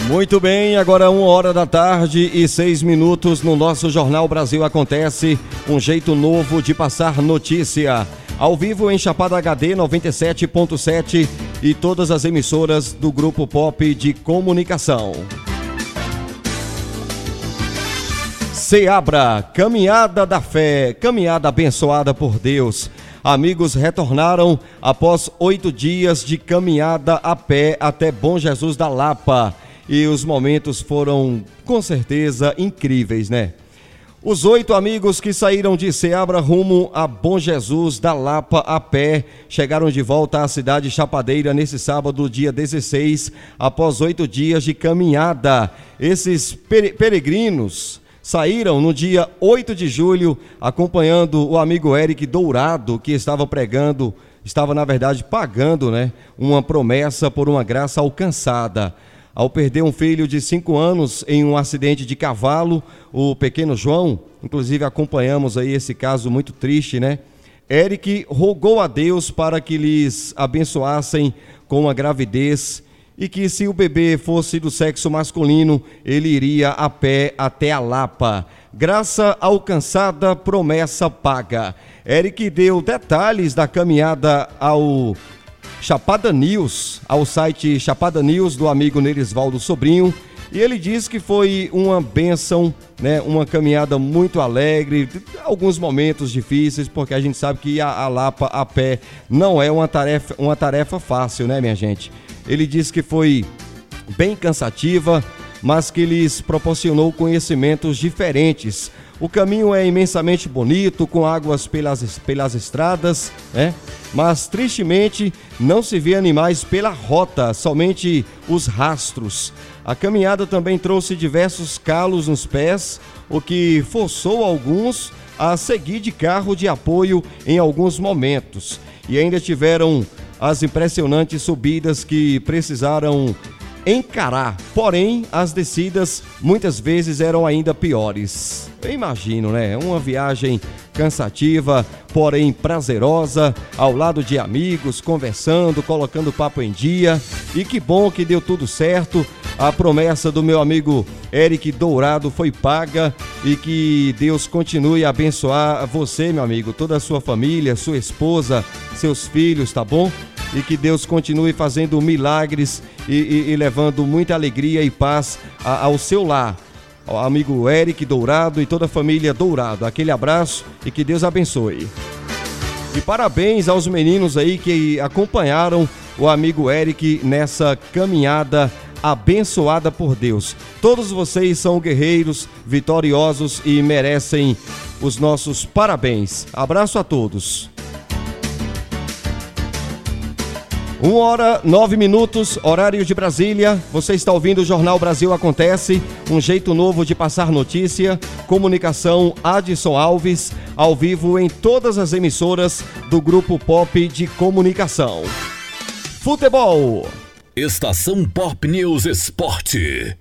Muito bem, agora uma hora da tarde e seis minutos no nosso Jornal Brasil Acontece, um jeito novo de passar notícia. Ao vivo em Chapada HD 97.7 e todas as emissoras do Grupo Pop de Comunicação. Seabra, caminhada da fé, caminhada abençoada por Deus. Amigos retornaram após oito dias de caminhada a pé até Bom Jesus da Lapa e os momentos foram com certeza incríveis, né? Os oito amigos que saíram de Seabra rumo a Bom Jesus da Lapa a pé chegaram de volta à cidade chapadeira nesse sábado, dia 16, após oito dias de caminhada. Esses peregrinos saíram no dia 8 de julho, acompanhando o amigo Eric Dourado, que estava pregando, estava na verdade pagando, né, uma promessa por uma graça alcançada. Ao perder um filho de cinco anos em um acidente de cavalo, o pequeno João, inclusive acompanhamos aí esse caso muito triste, né? Eric rogou a Deus para que lhes abençoassem com a gravidez e que se o bebê fosse do sexo masculino, ele iria a pé até a Lapa. Graça alcançada, promessa paga. Eric deu detalhes da caminhada ao Chapada News, ao site Chapada News do amigo Nerisvaldo Sobrinho. E ele diz que foi uma benção, né, uma caminhada muito alegre, alguns momentos difíceis, porque a gente sabe que a, a Lapa a pé não é uma tarefa, uma tarefa fácil, né, minha gente? Ele diz que foi bem cansativa, mas que lhes proporcionou conhecimentos diferentes. O caminho é imensamente bonito, com águas pelas, pelas estradas, né? mas tristemente não se vê animais pela rota, somente os rastros. A caminhada também trouxe diversos calos nos pés, o que forçou alguns a seguir de carro de apoio em alguns momentos. E ainda tiveram as impressionantes subidas que precisaram encarar. Porém, as descidas muitas vezes eram ainda piores. Eu imagino, né? Uma viagem cansativa, porém prazerosa, ao lado de amigos, conversando, colocando papo em dia. E que bom que deu tudo certo. A promessa do meu amigo Eric Dourado foi paga e que Deus continue a abençoar você, meu amigo, toda a sua família, sua esposa, seus filhos, tá bom? E que Deus continue fazendo milagres e, e, e levando muita alegria e paz a, ao seu lar. Ao amigo Eric Dourado e toda a família Dourado. Aquele abraço e que Deus abençoe. E parabéns aos meninos aí que acompanharam o amigo Eric nessa caminhada abençoada por Deus. Todos vocês são guerreiros, vitoriosos e merecem os nossos parabéns. Abraço a todos. Uma hora, nove minutos, horário de Brasília. Você está ouvindo o Jornal Brasil Acontece, um jeito novo de passar notícia. Comunicação Adson Alves, ao vivo em todas as emissoras do Grupo Pop de Comunicação. Futebol. Estação Pop News Esporte.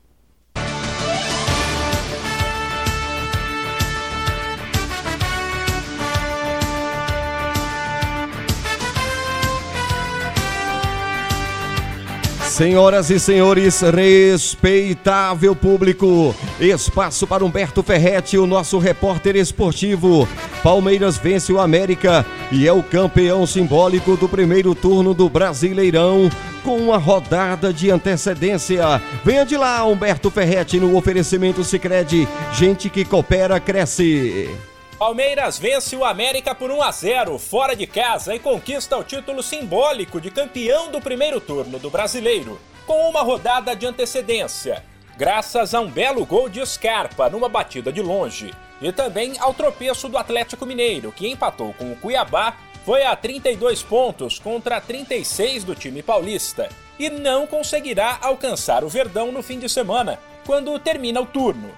Senhoras e senhores, respeitável público, espaço para Humberto Ferretti, o nosso repórter esportivo. Palmeiras vence o América e é o campeão simbólico do primeiro turno do Brasileirão com uma rodada de antecedência. Venha de lá, Humberto Ferretti, no oferecimento Sicredi. Gente que coopera cresce. Palmeiras vence o América por 1 a 0 fora de casa e conquista o título simbólico de campeão do primeiro turno do Brasileiro, com uma rodada de antecedência, graças a um belo gol de Scarpa numa batida de longe, e também ao tropeço do Atlético Mineiro, que empatou com o Cuiabá, foi a 32 pontos contra 36 do time paulista, e não conseguirá alcançar o Verdão no fim de semana, quando termina o turno.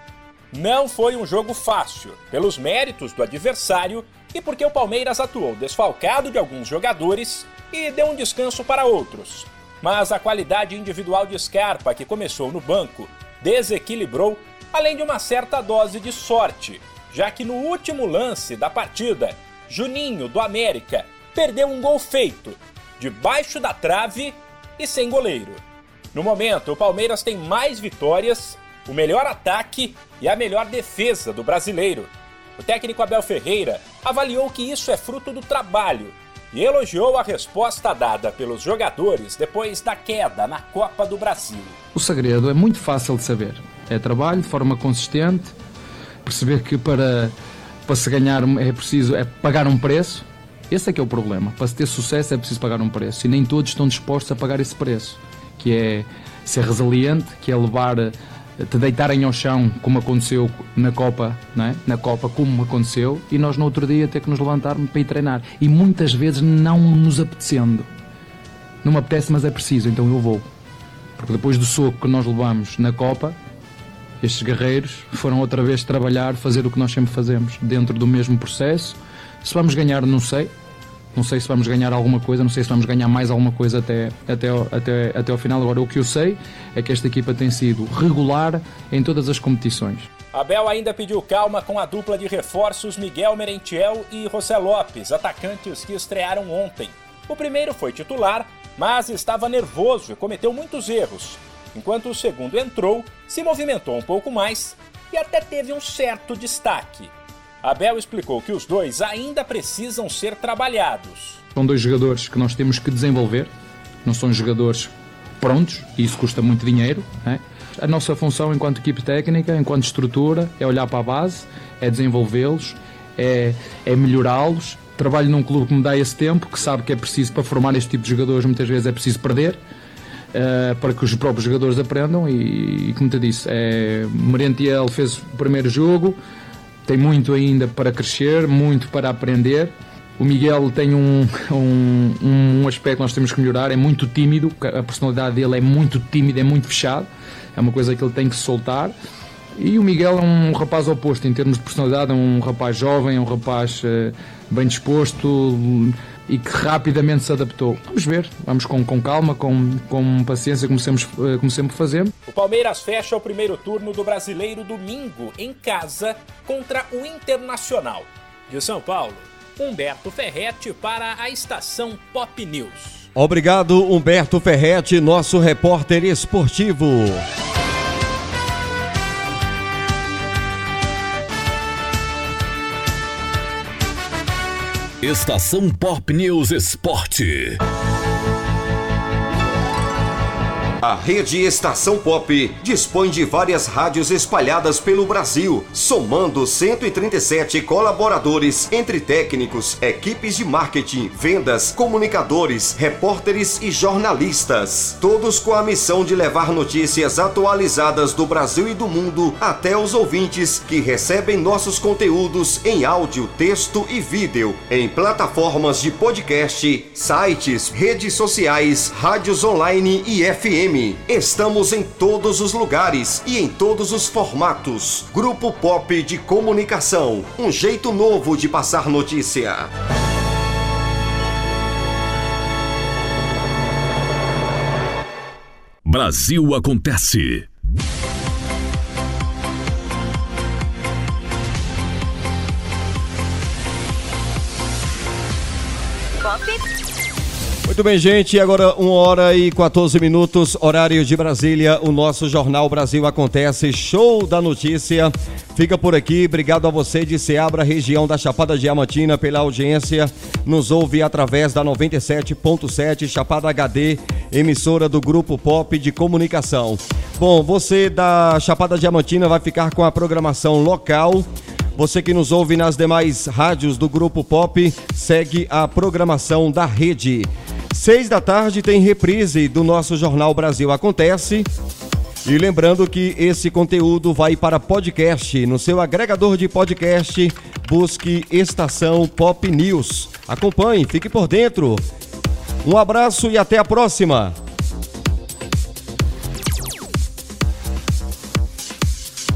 Não foi um jogo fácil, pelos méritos do adversário e porque o Palmeiras atuou desfalcado de alguns jogadores e deu um descanso para outros. Mas a qualidade individual de Scarpa, que começou no banco, desequilibrou, além de uma certa dose de sorte, já que no último lance da partida, Juninho, do América, perdeu um gol feito, debaixo da trave e sem goleiro. No momento, o Palmeiras tem mais vitórias, o melhor ataque e a melhor defesa do brasileiro. O técnico Abel Ferreira avaliou que isso é fruto do trabalho e elogiou a resposta dada pelos jogadores depois da queda na Copa do Brasil. O segredo é muito fácil de saber. É trabalho de forma consistente, perceber que para, para se ganhar é preciso é pagar um preço. Esse é que é o problema. Para se ter sucesso é preciso pagar um preço e nem todos estão dispostos a pagar esse preço, que é ser resiliente, que é levar te deitarem ao chão, como aconteceu na Copa, não é? na Copa, como aconteceu, e nós no outro dia ter que nos levantarmos para ir treinar. E muitas vezes não nos apetecendo. Não me apetece, mas é preciso, então eu vou. Porque depois do soco que nós levamos na Copa, estes guerreiros foram outra vez trabalhar, fazer o que nós sempre fazemos, dentro do mesmo processo. Se vamos ganhar, não sei, não sei se vamos ganhar alguma coisa, não sei se vamos ganhar mais alguma coisa até, até, até, até ao final. Agora, o que eu sei é que esta equipa tem sido regular em todas as competições. Abel ainda pediu calma com a dupla de reforços Miguel Merentiel e José Lopes, atacantes que estrearam ontem. O primeiro foi titular, mas estava nervoso e cometeu muitos erros, enquanto o segundo entrou, se movimentou um pouco mais e até teve um certo destaque. Abel explicou que os dois ainda precisam ser trabalhados. São dois jogadores que nós temos que desenvolver, não são jogadores prontos, e isso custa muito dinheiro. Né? A nossa função enquanto equipe técnica, enquanto estrutura, é olhar para a base, é desenvolvê-los, é, é melhorá-los. Trabalho num clube que me dá esse tempo, que sabe que é preciso, para formar este tipo de jogadores, muitas vezes é preciso perder. Uh, para que os próprios jogadores aprendam e, e como te disse, é, Merentiel fez o primeiro jogo, tem muito ainda para crescer, muito para aprender. O Miguel tem um, um, um aspecto que nós temos que melhorar, é muito tímido, a personalidade dele é muito tímida, é muito fechado, é uma coisa que ele tem que soltar. E o Miguel é um rapaz oposto em termos de personalidade, é um rapaz jovem, é um rapaz uh, bem disposto, e que rapidamente se adaptou. Vamos ver, vamos com, com calma, com, com paciência, como sempre, eh, como sempre fazemos. O Palmeiras fecha o primeiro turno do Brasileiro domingo, em casa, contra o Internacional. De São Paulo, Humberto Ferretti para a estação Pop News. Obrigado, Humberto Ferretti, nosso repórter esportivo. Estação Pop News Esporte. A rede Estação Pop dispõe de várias rádios espalhadas pelo Brasil, somando 137 colaboradores entre técnicos, equipes de marketing, vendas, comunicadores, repórteres e jornalistas. Todos com a missão de levar notícias atualizadas do Brasil e do mundo até os ouvintes que recebem nossos conteúdos em áudio, texto e vídeo, em plataformas de podcast, sites, redes sociais, rádios online e FM. Estamos em todos os lugares e em todos os formatos. Grupo Pop de Comunicação. Um jeito novo de passar notícia. Brasil Acontece. Muito bem, gente. Agora, 1 hora e 14 minutos, horário de Brasília. O nosso Jornal Brasil Acontece. Show da notícia. Fica por aqui. Obrigado a você de Seabra, região da Chapada Diamantina, pela audiência. Nos ouve através da 97.7 Chapada HD, emissora do Grupo Pop de Comunicação. Bom, você da Chapada Diamantina vai ficar com a programação local. Você que nos ouve nas demais rádios do Grupo Pop, segue a programação da rede. Seis da tarde tem reprise do nosso Jornal Brasil Acontece. E lembrando que esse conteúdo vai para podcast. No seu agregador de podcast, busque Estação Pop News. Acompanhe, fique por dentro. Um abraço e até a próxima.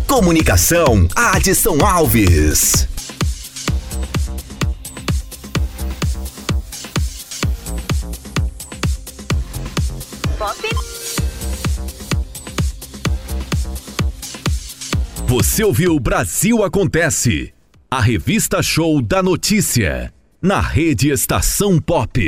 Comunicação, Adson Alves. Você ouviu Brasil Acontece, a revista show da notícia, na rede Estação Pop.